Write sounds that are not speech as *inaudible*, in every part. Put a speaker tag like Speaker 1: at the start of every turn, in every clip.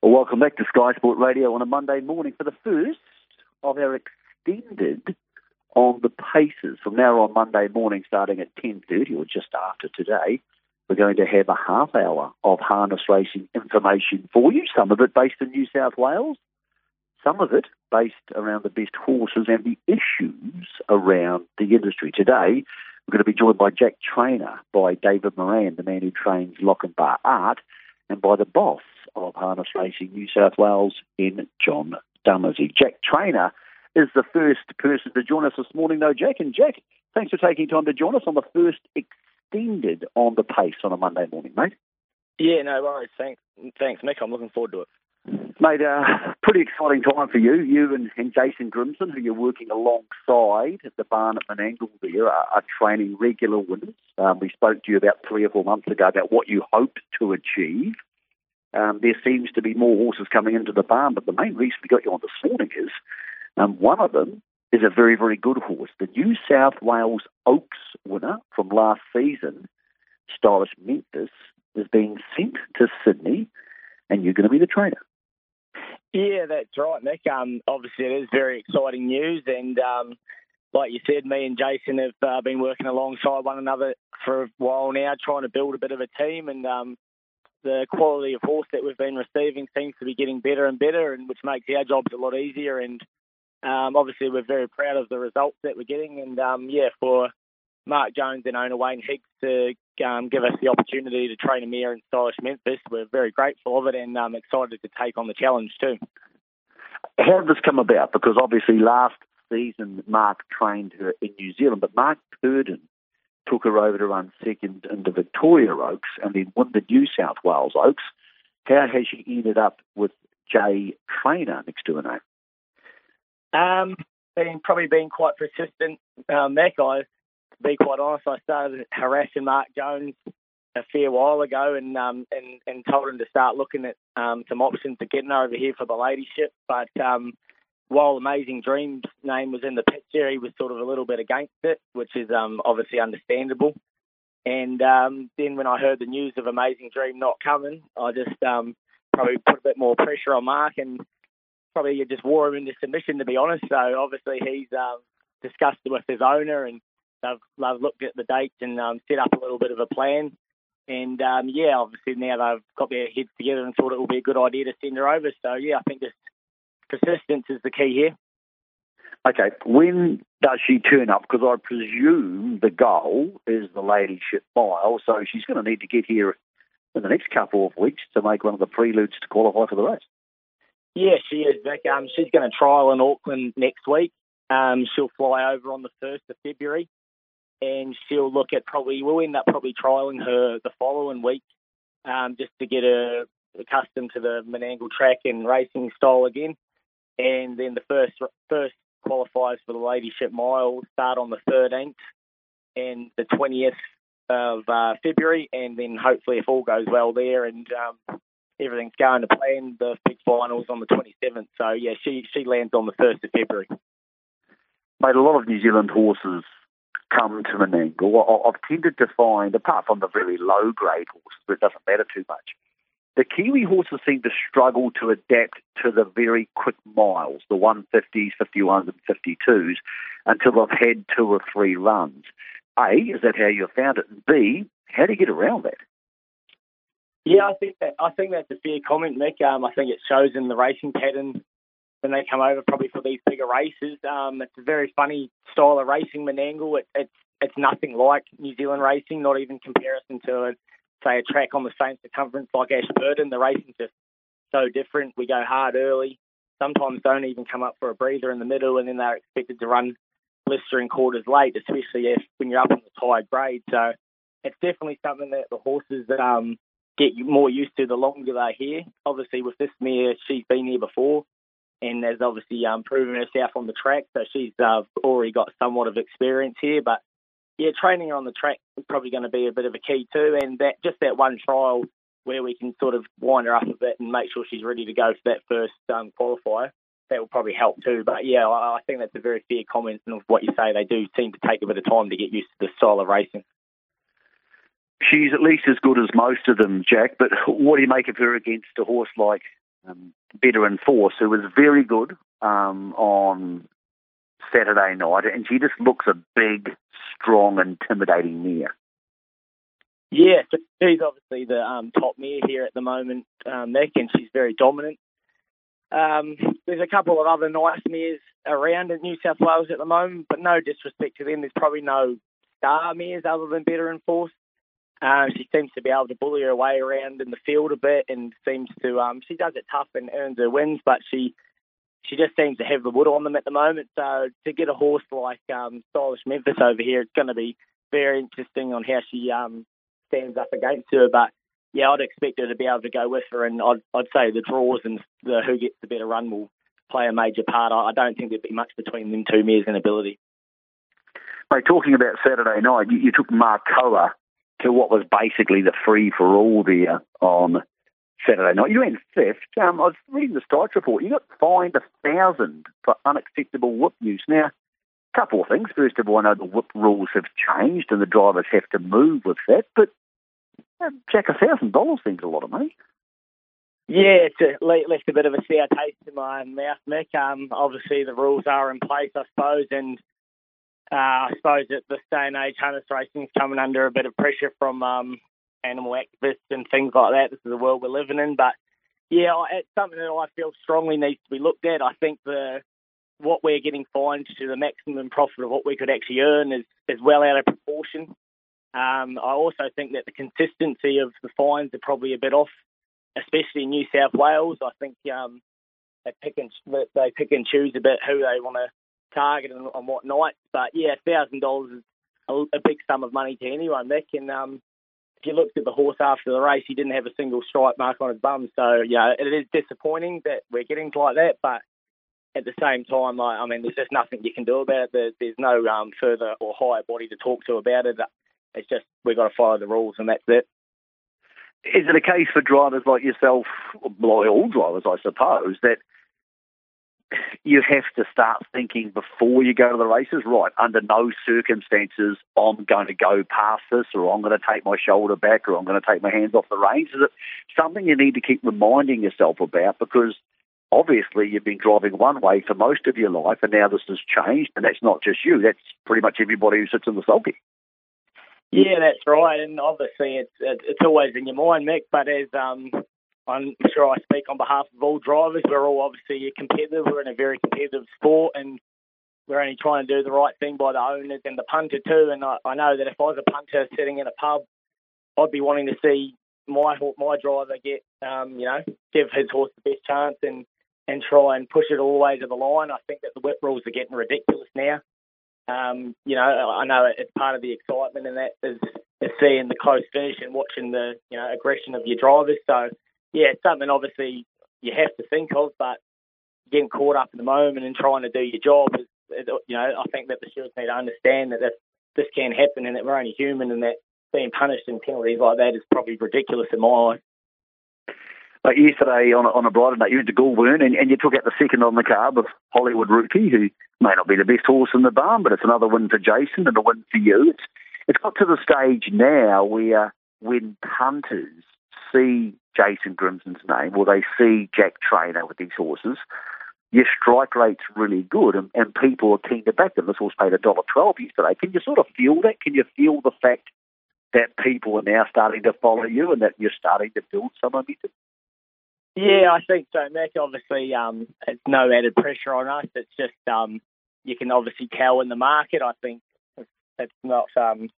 Speaker 1: Well, welcome back to Sky Sport Radio on a Monday morning for the first of our extended on the paces. From now on Monday morning, starting at 10.30 or just after today, we're going to have a half hour of harness racing information for you, some of it based in New South Wales, some of it based around the best horses and the issues around the industry. Today, we're going to be joined by Jack Trainor, by David Moran, the man who trains Lochinvar Art, and by the boss of Harness Racing New South Wales in John Dumesny. Jack Trainor is the first person to join us this morning, though, Jack. And Jack, thanks for taking time to join us on the first extended on the pace on a Monday morning, mate.
Speaker 2: Yeah, no worries. Thanks, thanks, Mick. I'm looking forward to it.
Speaker 1: Mate, uh, pretty exciting time for you. You and, and Jason Grimson, who you're working alongside at the barn at Menangle there, are, are training regular winners. Um, we spoke to you about three or four months ago about what you hoped to achieve. Um, there seems to be more horses coming into the barn, but the main reason we got you on this morning is um, one of them is a very, very good horse. The New South Wales Oaks winner from last season, Stylish Memphis, is being sent to Sydney, and you're going to be the trainer.
Speaker 2: Yeah, that's right, Nick. Um, obviously, it is very exciting news, and um, like you said, me and Jason have uh, been working alongside one another for a while now, trying to build a bit of a team. And um, the quality of horse that we've been receiving seems to be getting better and better, and which makes our jobs a lot easier. And um, obviously, we're very proud of the results that we're getting. And um, yeah, for Mark Jones and owner Wayne Higgs to um, give us the opportunity to train a mare in stylish Memphis, we're very grateful of it and um, excited to take on the challenge too.
Speaker 1: How did this come about? Because obviously last season Mark trained her in New Zealand, but Mark Purdon took her over to run second in the Victoria Oaks and then won the New South Wales Oaks. How has she ended up with Jay Trainor next to her name?
Speaker 2: Um, been probably been quite persistent. Um, that guy, to be quite honest, I started harassing Mark Jones a fair while ago and um, and and told him to start looking at um, some options to getting her over here for the ladyship. But um, while Amazing Dreams name was in the picture, he was sort of a little bit against it, which is um, obviously understandable. And um, then when I heard the news of Amazing Dream not coming, I just um, probably put a bit more pressure on Mark and probably just wore him into submission, to be honest. So obviously he's um, discussed it with his owner and they've, they've looked at the dates and um, set up a little bit of a plan. And um, yeah, obviously now they've got their heads together and thought it would be a good idea to send her over. So yeah, I think just persistence is the key here.
Speaker 1: Okay, when does she turn up? Because I presume the goal is the ladyship mile, so she's going to need to get here in the next couple of weeks to make one of the preludes to qualify for the race.
Speaker 2: Yeah, she is, Vic. Um, she's going to trial in Auckland next week. Um, she'll fly over on the 1st of February and she'll look at probably, we'll end up probably trialling her the following week um, just to get her accustomed to the Menangle track and racing style again and then the first first qualifiers for the Ladyship Mile start on the 13th and the 20th of uh, February, and then hopefully, if all goes well there and um, everything's going to plan, the big finals on the 27th. So yeah, she she lands on the 1st of February.
Speaker 1: Mate, a lot of New Zealand horses come to Menangle. I've tended to find, apart from the very low grade horses, it doesn't matter too much the Kiwi horses seem to struggle to adapt to the very quick miles, the 150s, 51s, and 52s, until they've had two or three runs. A, is that how you found it? And B, how do you get around that?
Speaker 2: Yeah, I think that I think that's a fair comment, Mick. Um, I think it shows in the racing pattern when they come over, probably for these bigger races. Um, it's a very funny style of racing, Menangle. It, it's it's nothing like New Zealand racing, not even comparison to it say, a track on the same circumference like Ashburton, the racing's just so different. We go hard early, sometimes don't even come up for a breather in the middle, and then they're expected to run blistering quarters late, especially if when you're up on the tired grade. So it's definitely something that the horses um, get more used to the longer they're here. Obviously, with this mare, she's been here before and has obviously um, proven herself on the track, so she's uh, already got somewhat of experience here. But yeah, training on the track is probably going to be a bit of a key too, and that just that one trial where we can sort of wind her up a bit and make sure she's ready to go for that first um, qualifier. That will probably help too. But yeah, I, I think that's a very fair comment. And what you say, they do seem to take a bit of time to get used to the style of racing.
Speaker 1: She's at least as good as most of them, Jack. But what do you make of her against a horse like um, veteran force who was very good um, on Saturday night, and she just looks a big, strong, intimidating mare.
Speaker 2: Yeah, she's obviously the um, top mare here at the moment, um, Nick, and she's very dominant. Um, there's a couple of other nice mares around in New South Wales at the moment, but no disrespect to them. There's probably no star mares other than Better and Force. Um, she seems to be able to bully her way around in the field a bit, and seems to um, she does it tough and earns her wins, but she she just seems to have the wood on them at the moment. So to get a horse like um, Stylish Memphis over here, it's going to be very interesting on how she um, stands up against her. But yeah, I'd expect her to be able to go with her, and I'd, I'd say the draws and the who gets the better run will play a major part. I, I don't think there'd be much between them two mares in ability.
Speaker 1: Mate, talking about Saturday night, you, you took Marcoa to what was basically the free for all there on Saturday night. You went fifth. Um, I was reading the strikes report. You got fined a thousand for unacceptable whip use. Now, a couple of things. First of all, I know the whip rules have changed and the drivers have to move with that. But uh, Jack, a thousand dollars seems a lot of money.
Speaker 2: Yeah, it's a, left a bit of a sour taste in my mouth, Mick. Um, obviously, the rules are in place, I suppose, and uh, I suppose at this day and age, harness racing is coming under a bit of pressure from um, animal activists and things like that. This is the world we're living in, but yeah, it's something that I feel strongly needs to be looked at. I think the what we're getting fined to the maximum profit of what we could actually earn is, is well out of proportion. Um, I also think that the consistency of the fines are probably a bit off, especially in New South Wales. I think um, they pick and they pick and choose a bit who they want to target and on what nights. But yeah, thousand dollars is a, big sum of money to anyone, Mick. And um, if you looked at the horse after the race, he didn't have a single stripe mark on his bum. So yeah, it is disappointing that we're getting like that. But at the same time, like I mean, there's just nothing you can do about it. There, there's no um, further or higher body to talk to about it. It's just we've got to follow the rules, and that's it.
Speaker 1: Is it a case for drivers like yourself, well, all drivers, I suppose, that you have to start thinking before you go to the races, right, under no circumstances I'm going to go past this or I'm going to take my shoulder back or I'm going to take my hands off the reins? Is it something you need to keep reminding yourself about because obviously you've been driving one way for most of your life and now this has changed and that's not just you, that's pretty much everybody who sits in the sulky.
Speaker 2: Yeah, that's right, and obviously it's it's always in your mind, Mick. But as um, I'm sure I speak on behalf of all drivers. We're all obviously competitive. We're in a very competitive sport, and we're only trying to do the right thing by the owners and the punter too. And I, I know that if I was a punter sitting in a pub, I'd be wanting to see my my driver get, um, you know, give his horse the best chance and and try and push it all the way to the line. I think that the whip rules are getting ridiculous now. Um, you know, I know it's part of the excitement, and that is, is seeing the close finish and watching the you know aggression of your drivers. So yeah, it's something obviously you have to think of, but getting caught up in the moment and trying to do your job is, you know, I think that the stewards need to understand that this, this can happen and that we're only human and that being punished in penalties like that is probably ridiculous in my eyes.
Speaker 1: Like yesterday on a, on a brighter night, you went to Goulburn and, and you took out the second on the card with Hollywood Rookie, who may not be the best horse in the barn, but it's another win for Jason and a win for you. It's it's got to the stage now where when punters see Jason Grimson's name or they see Jack Trainor with these horses, your strike rate's really good and, and people are keen to back them. This horse paid a dollar twelve yesterday. Can you sort of feel that? Can you feel the fact that people are now starting to follow you and that you're starting to build some momentum?
Speaker 2: Yeah, I think so, Mac. Obviously, um, it's no added pressure on us. It's just um, you can obviously tell in the market. I think it's not um,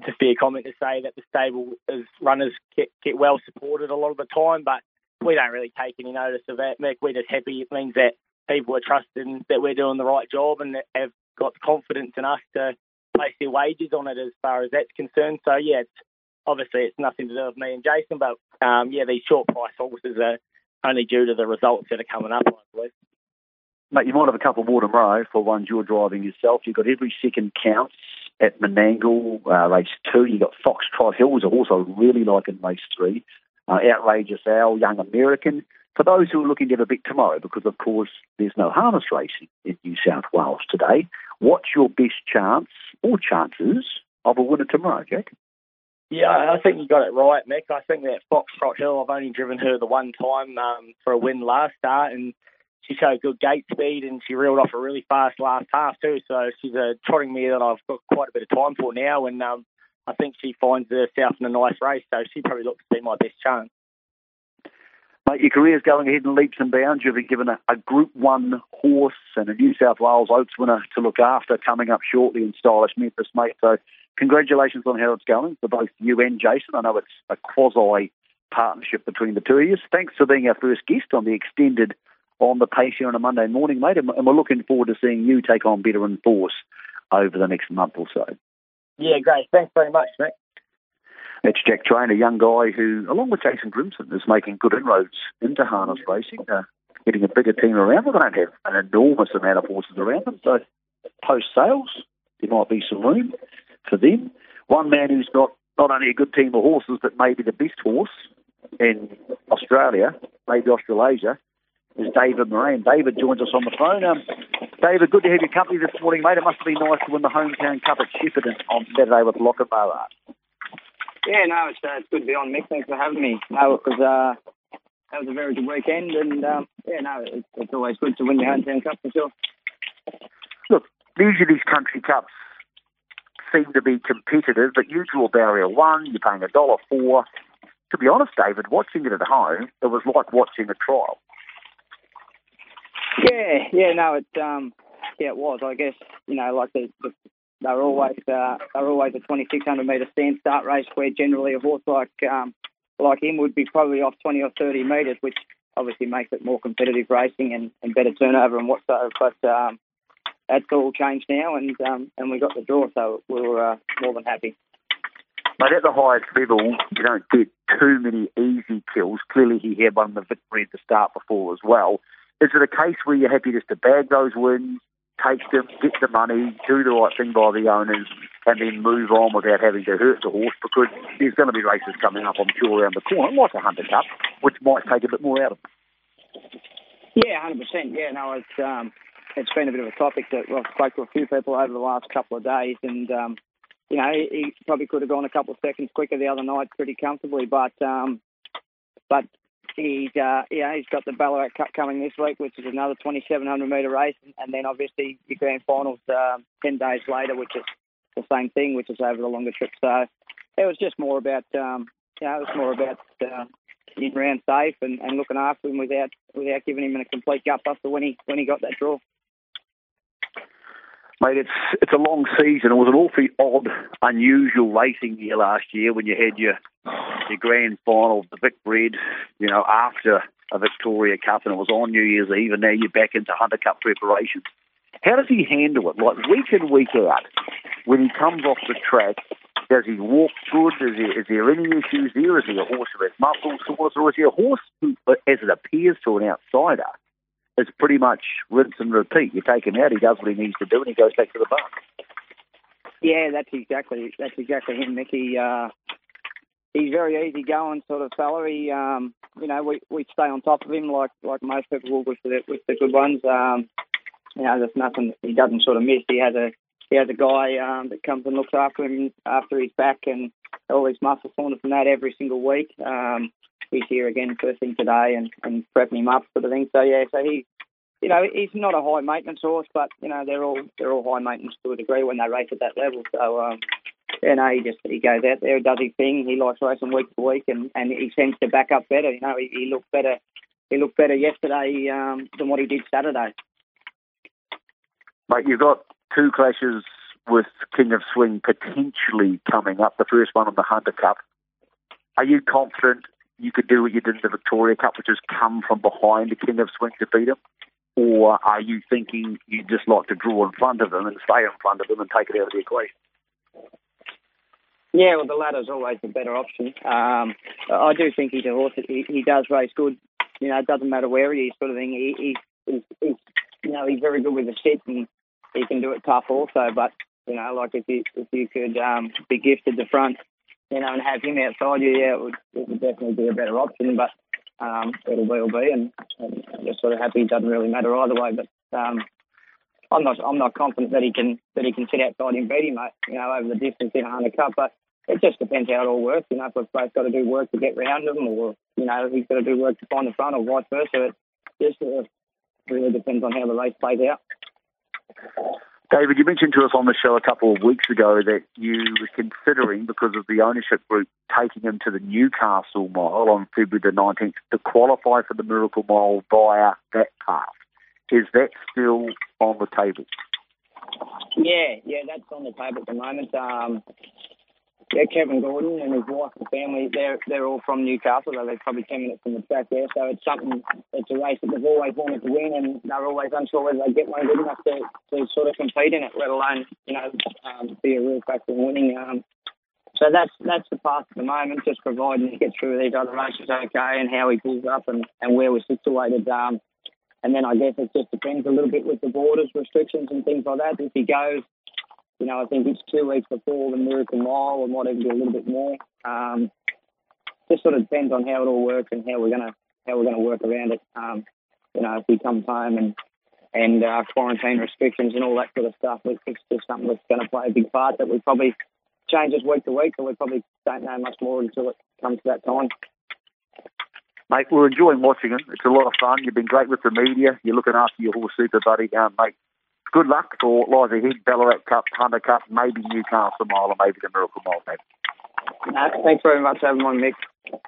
Speaker 2: it's a fair comment to say that the stable is runners get, get well supported a lot of the time, but we don't really take any notice of that, Mick. We're just happy. It means that people are trusting that we're doing the right job and have got confidence in us to place their wages on it as far as that's concerned. So, yeah, it's, obviously it's nothing to do with me and Jason, but um, yeah, these short price horses are only due to the results that are coming up, I believe.
Speaker 1: Mate, you might have a couple more tomorrow for ones you're driving yourself. You've got every second counts at Menangle, uh, race two. You've got Foxtrot Hills, a horse I really like in race three. Uh, Outrageous Owl, Young American. For those who are looking to have a bit tomorrow, because of course there's no harness racing in New South Wales today, what's your best chance or chances of a winner tomorrow, Jack?
Speaker 2: Yeah, I think you got it right, Mick. I think that Foxtrot Hill, I've only driven her the one time um, for a win last start, and she showed good gate speed and she reeled off a really fast last half too. So she's a trotting mare that I've got quite a bit of time for now, and um, I think she finds herself in a nice race. So she probably looks to be my best chance.
Speaker 1: Mate, your career's going ahead in leaps and bounds. You've been given a, a Group 1 horse and a New South Wales Oaks winner to look after coming up shortly in stylish Memphis, mate. So congratulations on how it's going for both you and Jason. I know it's a quasi partnership between the two of you. Thanks for being our first guest on the extended on the pace here on a Monday morning, mate. And we're looking forward to seeing you take on better in force over the next month or so.
Speaker 2: Yeah, great. Thanks very much, mate.
Speaker 1: That's Jack Train, a young guy who, along with Jason Grimson, is making good inroads into harness racing, uh, getting a bigger team around them. They don't have an enormous amount of horses around them, so post sales, there might be some room for them. One man who's got not only a good team of horses, but maybe the best horse in Australia, maybe Australasia, is David Moran. David joins us on the phone. Um, David, good to have your company this morning, mate. It must have been nice to win the hometown cup at Shepparton on Saturday with Lochinvar.
Speaker 3: Yeah, no, it's, uh, it's good to be on, Mick. Thanks for having me. No, it was uh, that was a very good weekend, and um, yeah, no, it's, it's always good to win your hometown cup for sure.
Speaker 1: Look, usually these country cups seem to be competitive, but you draw barrier one, you're paying a dollar four. To be honest, David, watching it at home, it was like watching a trial.
Speaker 3: Yeah, yeah, no, it um, yeah, it was. I guess you know, like the, the they're always uh, they're always a 2600 metre stand start race where generally a horse like um, like him would be probably off 20 or 30 metres, which obviously makes it more competitive racing and, and better turnover and whatsoever. But um, that's all changed now, and um, and we got the draw, so we were uh, more than happy.
Speaker 1: But at the highest level, you don't get too many easy kills. Clearly, he had one in the victory at the start before as well. Is it a case where you're happy just to bag those wins, take them, get the money, do the right thing by the owners, and then move on without having to hurt the horse? Because there's going to be races coming up, I'm sure, around the corner, like a Hunter Cup, which might take a bit more out of them.
Speaker 3: Yeah, hundred percent. Yeah, no, it's um, it's been a bit of a topic that I've spoke to a few people over the last couple of days, and um, you know, he, he probably could have gone a couple of seconds quicker the other night, pretty comfortably, but um, but he's uh, yeah he's got the Ballarat Cup coming this week, which is another 2,700 metre race, and then obviously your grand finals uh, ten days later, which is the same thing, which is over the longer trip. So it was just more about um, you it was more about uh, getting round safe and, and looking after him without without giving him a complete gutbuster when he when he got that draw.
Speaker 1: Mate, it's it's a long season. It was an awfully odd, unusual racing year last year when you had your your grand final, the Vic Bred, you know, after a Victoria Cup, and it was on New Year's Eve, and now you're back into Hunter Cup preparations. How does he handle it? Like week in, week out, when he comes off the track, does he walk good? Is there, is there any issues there? Is he a horse who has muscle or is he a horse who, as it appears to an outsider, is pretty much rinse and repeat? You take him out, he does what he needs to do, and he goes back to the barn.
Speaker 3: Yeah, that's exactly that's exactly him, Mickey. Uh, he's very easy going sort of fella. He, um, you know, we we stay on top of him like like most people will with the with the good ones. Um, you know, there's nothing he doesn't sort of miss. He has a he has a guy um, that comes and looks after him after he's back and all his muscle soreness and that every single week. Um, he's here again first thing today and, and prepping him up sort of thing. So yeah, so he, you know, he's not a high maintenance horse, but you know they're all they're all high maintenance to a degree when they race at that level. So um, yeah, no, he just he goes out there, and does his thing. He likes racing week to week, and, and he seems to back up better. You know, he, he looked better. He looked better yesterday um, than what he did Saturday.
Speaker 1: Mate, you've got two clashes with King of Swing potentially coming up. The first one on the Hunter Cup. Are you confident you could do what you did in the Victoria Cup, which is come from behind the King of Swing to beat him? Or are you thinking you'd just like to draw in front of them and stay in front of them and take it out of the equation?
Speaker 3: Yeah, well, the latter's always the better option. Um, I do think he's a horse. He, he does race good. You know, it doesn't matter where he is, sort of thing. He, he, he's, he's, you know, he's very good with the sit and he can do it tough also. But you know, like if you if you could um, be gifted the front, you know, and have him outside you, yeah, it would, it would definitely be a better option. But um, it'll be, it'll be, and, and I'm just sort of happy. It doesn't really matter either way. But um, I'm not I'm not confident that he can that he can sit outside and beat him, mate. You know, over the distance in a Hunter Cup. But it just depends how it all works. You know, if we've both got to do work to get round him, or you know, he's got to do work to find the front, or vice versa. It just uh, really depends on how the race plays out.
Speaker 1: David, you mentioned to us on the show a couple of weeks ago that you were considering, because of the ownership group, taking him to the Newcastle Mile on February the 19th to qualify for the Miracle Mile via that path. Is that still on the table?
Speaker 3: Yeah, yeah, that's on the table at the moment. Um, yeah, Kevin Gordon and his wife and family, they're they're all from Newcastle. Though they're probably ten minutes from the track there, so it's something. It's a race that they've always wanted to win, and they're always unsure whether they get one good enough to, to sort of compete in it, let alone you know um, be a real factor in winning. Um, so that's that's the path at the moment, just providing he gets through these other races okay, and how he pulls up and, and where we're situated. Um, and then I guess it just depends a little bit with the borders restrictions and things like that. If he goes you know, I think it's two weeks before the Miracle Mile and do a little bit more. Um, just sort of depends on how it all works and how we're gonna how we're gonna work around it. Um, you know, if he comes home and and uh, quarantine restrictions and all that sort of stuff, it's just something that's going to play a big part that we probably changes week to week, and we probably don't know much more until it comes to that time.
Speaker 1: Mate, we're enjoying watching it. It's a lot of fun. You've been great with the media. You're looking after your horse super buddy, um, mate good luck for lies ahead, Ballarat Cup, Hunter Cup, maybe Newcastle Mile, or maybe the Miracle Mile.
Speaker 3: No, thanks very much for having me, Mick.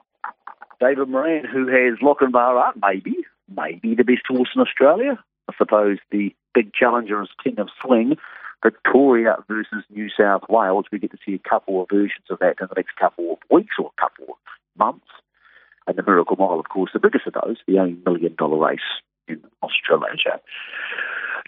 Speaker 1: David Moran, who has Lochinvar up, maybe, maybe the best horse in Australia. I suppose the big challenger is King of Swing, Victoria versus New South Wales. We get to see a couple of versions of that in the next couple of weeks or a couple of months. And the Miracle Mile, of course, the biggest of those, the only million dollar race in Australasia.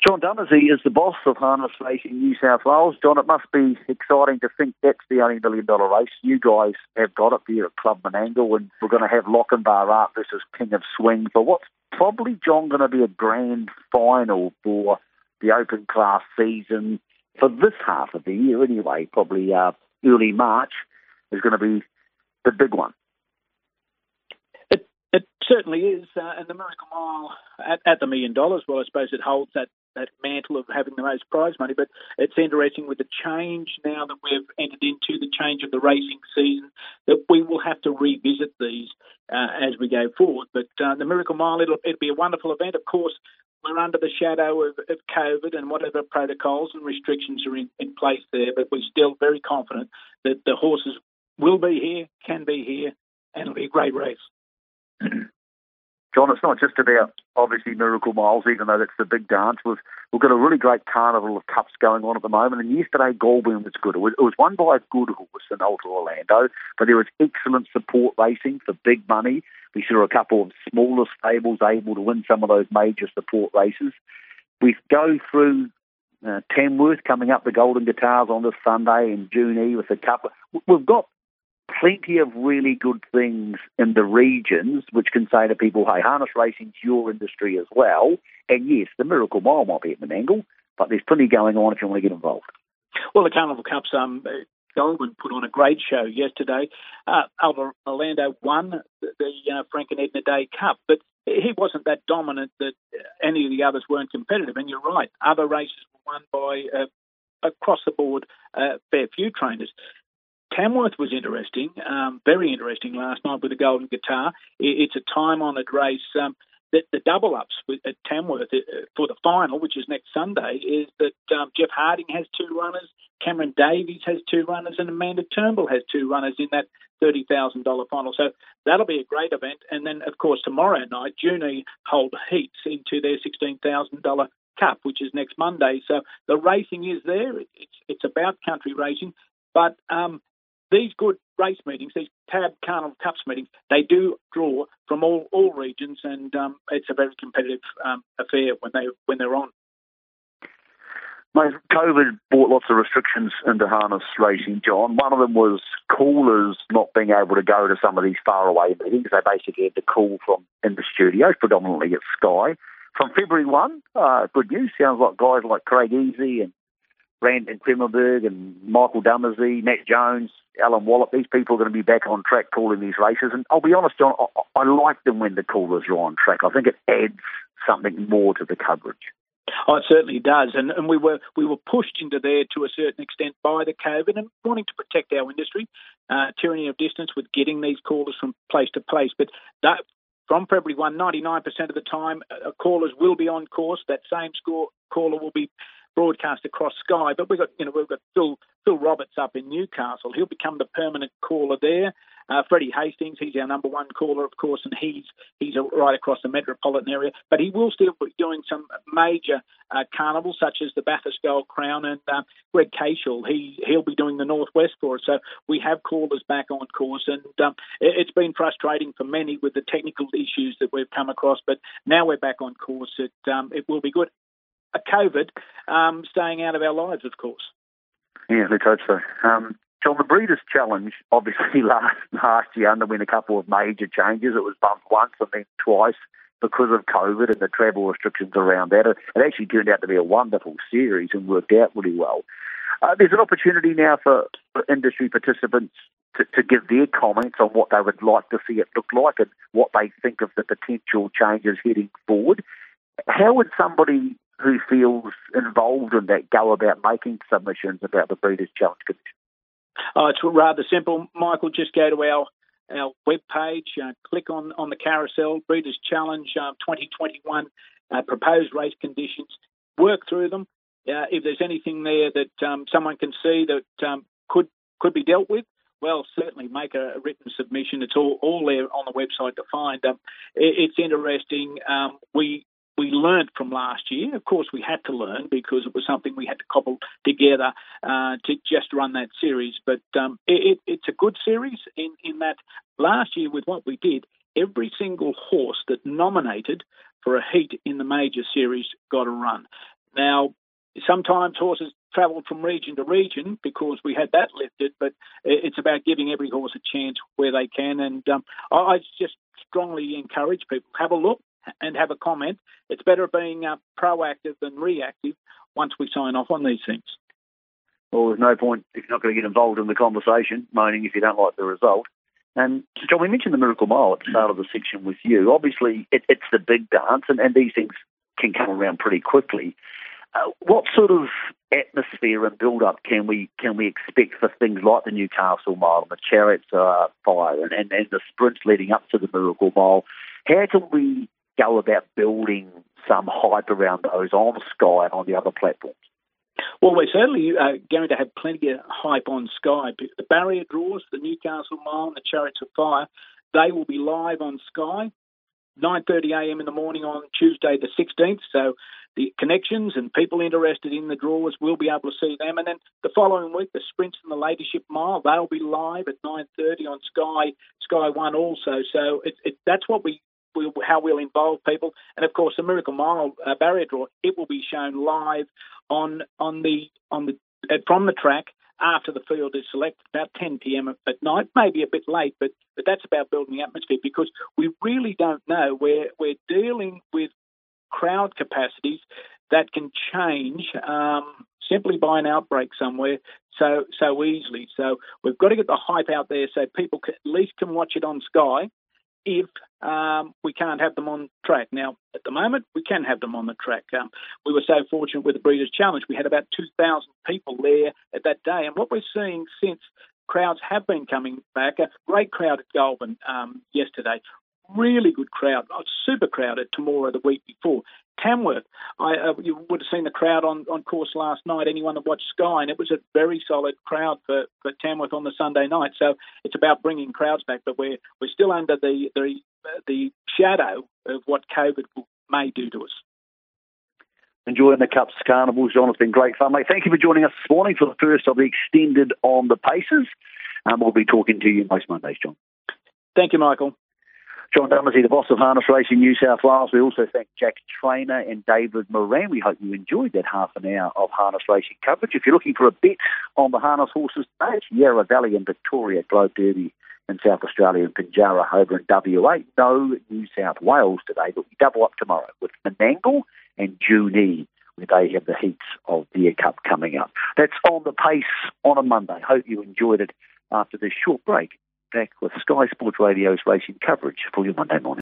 Speaker 1: John Dumesny is the boss of Harness Racing New South Wales. John, it must be exciting to think that's the only million dollar race. You guys have got it there at Club Menangle, and we're going to have Lochinvar Art versus King of Swing for what's probably, John, going to be a grand final for the open class season for this half of the year anyway, probably uh, early March is going to be the big one.
Speaker 4: It, certainly is, uh, and the Miracle Mile at, at the million dollars, well, I suppose it holds that that mantle of having the most prize money. But it's interesting with the change now that we've entered into the change of the racing season that we will have to revisit these uh, as we go forward. But uh, the Miracle Mile, it'll, it'll, be a wonderful event. Of course, we're under the shadow of, of COVID and whatever protocols and restrictions are in, in place there, but we're still very confident that the horses will be here, can be here, and it'll be a great race. *clears throat*
Speaker 1: John, it's not just about obviously Miracle Miles, even though that's the big dance. We've, we've got a really great carnival of cups going on at the moment. And yesterday, Goulburn was good. It was, it was won by a good horse in Ultra Orlando, but there was excellent support racing for big money. We saw a couple of smaller stables able to win some of those major support races. We go through uh, Tamworth coming up the Golden Guitars on this Sunday in June E with a Cup. We've got plenty of really good things in the regions which can say to people, hey, harness racing's your industry as well. And yes, the Miracle Mile might be at Menangle, but there's plenty going on if you want to get involved.
Speaker 4: Well, the Carnival Cup's um, Goulburn put on a great show yesterday. Uh, Orlando won the, the uh, Frank and Edna Day Cup, but he wasn't that dominant that any of the others weren't competitive. And you're right, other races were won by uh, across the board uh, fair few trainers. Tamworth was interesting, um, very interesting last night with the Golden Guitar. It's a time-honoured race. Um, the, the, double ups at Tamworth uh, for the final, which is next Sunday, is that um, Jeff Harding has two runners, Cameron Davies has two runners, and Amanda Turnbull has two runners in that thirty thousand dollar final. So that'll be a great event. And then, of course, tomorrow night, Junee hold heats into their sixteen thousand dollar cup, which is next Monday. So the racing is there. It's it's about country racing, but um, these good race meetings, these TAB Carnival Cups meetings, they do draw from all, all regions, and um, it's a very competitive um, affair when they when they're on.
Speaker 1: Mate, COVID brought lots of restrictions into harness racing, John. One of them was callers not being able to go to some of these faraway meetings. They basically had to call from in the studios, predominantly at Sky. From February 1, uh, good news. Sounds like guys like Craig Easy and Brandon Kremmerberg and Michael Dumesny, Matt Jones, Alan Wallop, these people are going to be back on track calling these races. And I'll be honest, John, I, I like them when the callers are on track. I think it adds something more to the coverage.
Speaker 4: Oh, it certainly does, and and we were we were pushed into there to a certain extent by the COVID and wanting to protect our industry, uh, tyranny of distance with getting these callers from place to place. But that from February 1, 99% of the time, uh, callers will be on course. That same score caller will be broadcast across Sky. But we've got, you know, we've got Phil, Phil Roberts up in Newcastle. He'll become the permanent caller there. Uh, Freddie Hastings, he's our number one caller, of course, and he's he's right across the metropolitan area. But he will still be doing some major uh, carnivals, such as the Bathurst Gold Crown, and uh, Greg Cashel, he he'll be doing the Northwest for us. So we have callers back on course, and um, it, it's been frustrating for many with the technical issues that we've come across. But now we're back on course. It um, it will be good. A COVID um, staying out of our lives, of course.
Speaker 1: Yeah, let's hope so. Um, so the Breeders' Challenge, obviously *laughs* last last year underwent a couple of major changes. It was bumped once and then twice because of COVID and the travel restrictions around that. It actually turned out to be a wonderful series and worked out really well. Uh, there's an opportunity now for, for industry participants to, to, give their comments on what they would like to see it look like and what they think of the potential changes heading forward. How would somebody who feels involved in that go about making submissions about the Breeders' Challenge Commission?
Speaker 4: Oh, it's rather simple, Michael. Just go to our our web page, uh, click on, on the carousel, Breeders' Challenge uh, 2021 uh, proposed race conditions, work through them. Uh, if there's anything there that um, someone can see that um, could could be dealt with, well, certainly make a, a, written submission. It's all, all there on the website to find. Um, it, it's interesting. Um, we we learned from last year. Of course, we had to learn because it was something we had to cobble together uh, to just run that series. But um, it, it's a good series in, in that last year, with what we did, every single horse that nominated for a heat in the major series got a run. Now, sometimes horses travelled from region to region because we had that lifted, but it's about giving every horse a chance where they can. And um, I just strongly encourage people have a look, and have a comment. It's better being uh, proactive than reactive once we sign off on these things.
Speaker 1: Well, there's no point if you're not going to get involved in the conversation, moaning if you don't like the result. And John, we mentioned the Miracle Mile at the start of the section with you. Obviously, it, it's the big dance, and, and these things can come around pretty quickly. Uh, what sort of atmosphere and build-up can we can we expect for things like the Newcastle Mile and the Chariots uh, Fire and, and, and the sprints leading up to the Miracle Mile? How can we go about building some hype around those on Sky and on the other platforms?
Speaker 4: Well, we're certainly uh, going to have plenty of hype on Sky. The barrier draws, the Newcastle Mile, and the Chariots of Fire, they will be live on Sky, 9.30am in the morning on Tuesday the 16th. So the connections and people interested in the draws will be able to see them. And then the following week, the sprints and the Ladyship Mile, they'll be live at 9.30 on Sky, Sky One also. So it, it, that's what we we'll, how we'll involve people, and of course the Miracle Mile uh, barrier draw. It will be shown live on on the on the uh, from the track after the field is selected, about 10 p.m. at night, maybe a bit late, but but that's about building the atmosphere because we really don't know. We're we're dealing with crowd capacities that can change um, simply by an outbreak somewhere so so easily. So we've got to get the hype out there so people can, at least can watch it on Sky if um, we can't have them on track. Now, at the moment, we can have them on the track. Um, we were so fortunate with the Breeders' Challenge. We had about 2,000 people there at that day. And what we're seeing since crowds have been coming back, a great crowd at Goulburn um, yesterday, really good crowd, super crowded tomorrow the week before. Tamworth, I, uh, you would have seen the crowd on, on course last night, anyone that watched Sky, and it was a very solid crowd for, for Tamworth on the Sunday night. So it's about bringing crowds back, but we're, we're still under the, the, the shadow of what COVID may do to us.
Speaker 1: Enjoying the Cups Carnival, John. It's been great fun, mate. Thank you for joining us this morning for the first of the extended on the paces. Um, we'll be talking to you most Mondays, John.
Speaker 4: Thank you, Michael.
Speaker 1: John Dumesny, the boss of Harness Racing New South Wales. We also thank Jack Trainor and David Moran. We hope you enjoyed that half an hour of harness racing coverage. If you're looking for a bet on the harness horses today, Yarra Valley and Victoria Globe Derby in South Australia and Pinjarra over in WA. No New South Wales today, but we double up tomorrow with Menangle and Junee where they have the heats of the Cup coming up. That's on the pace on a Monday. Hope you enjoyed it after this short break back with Sky Sports Radio's racing coverage for your Monday morning.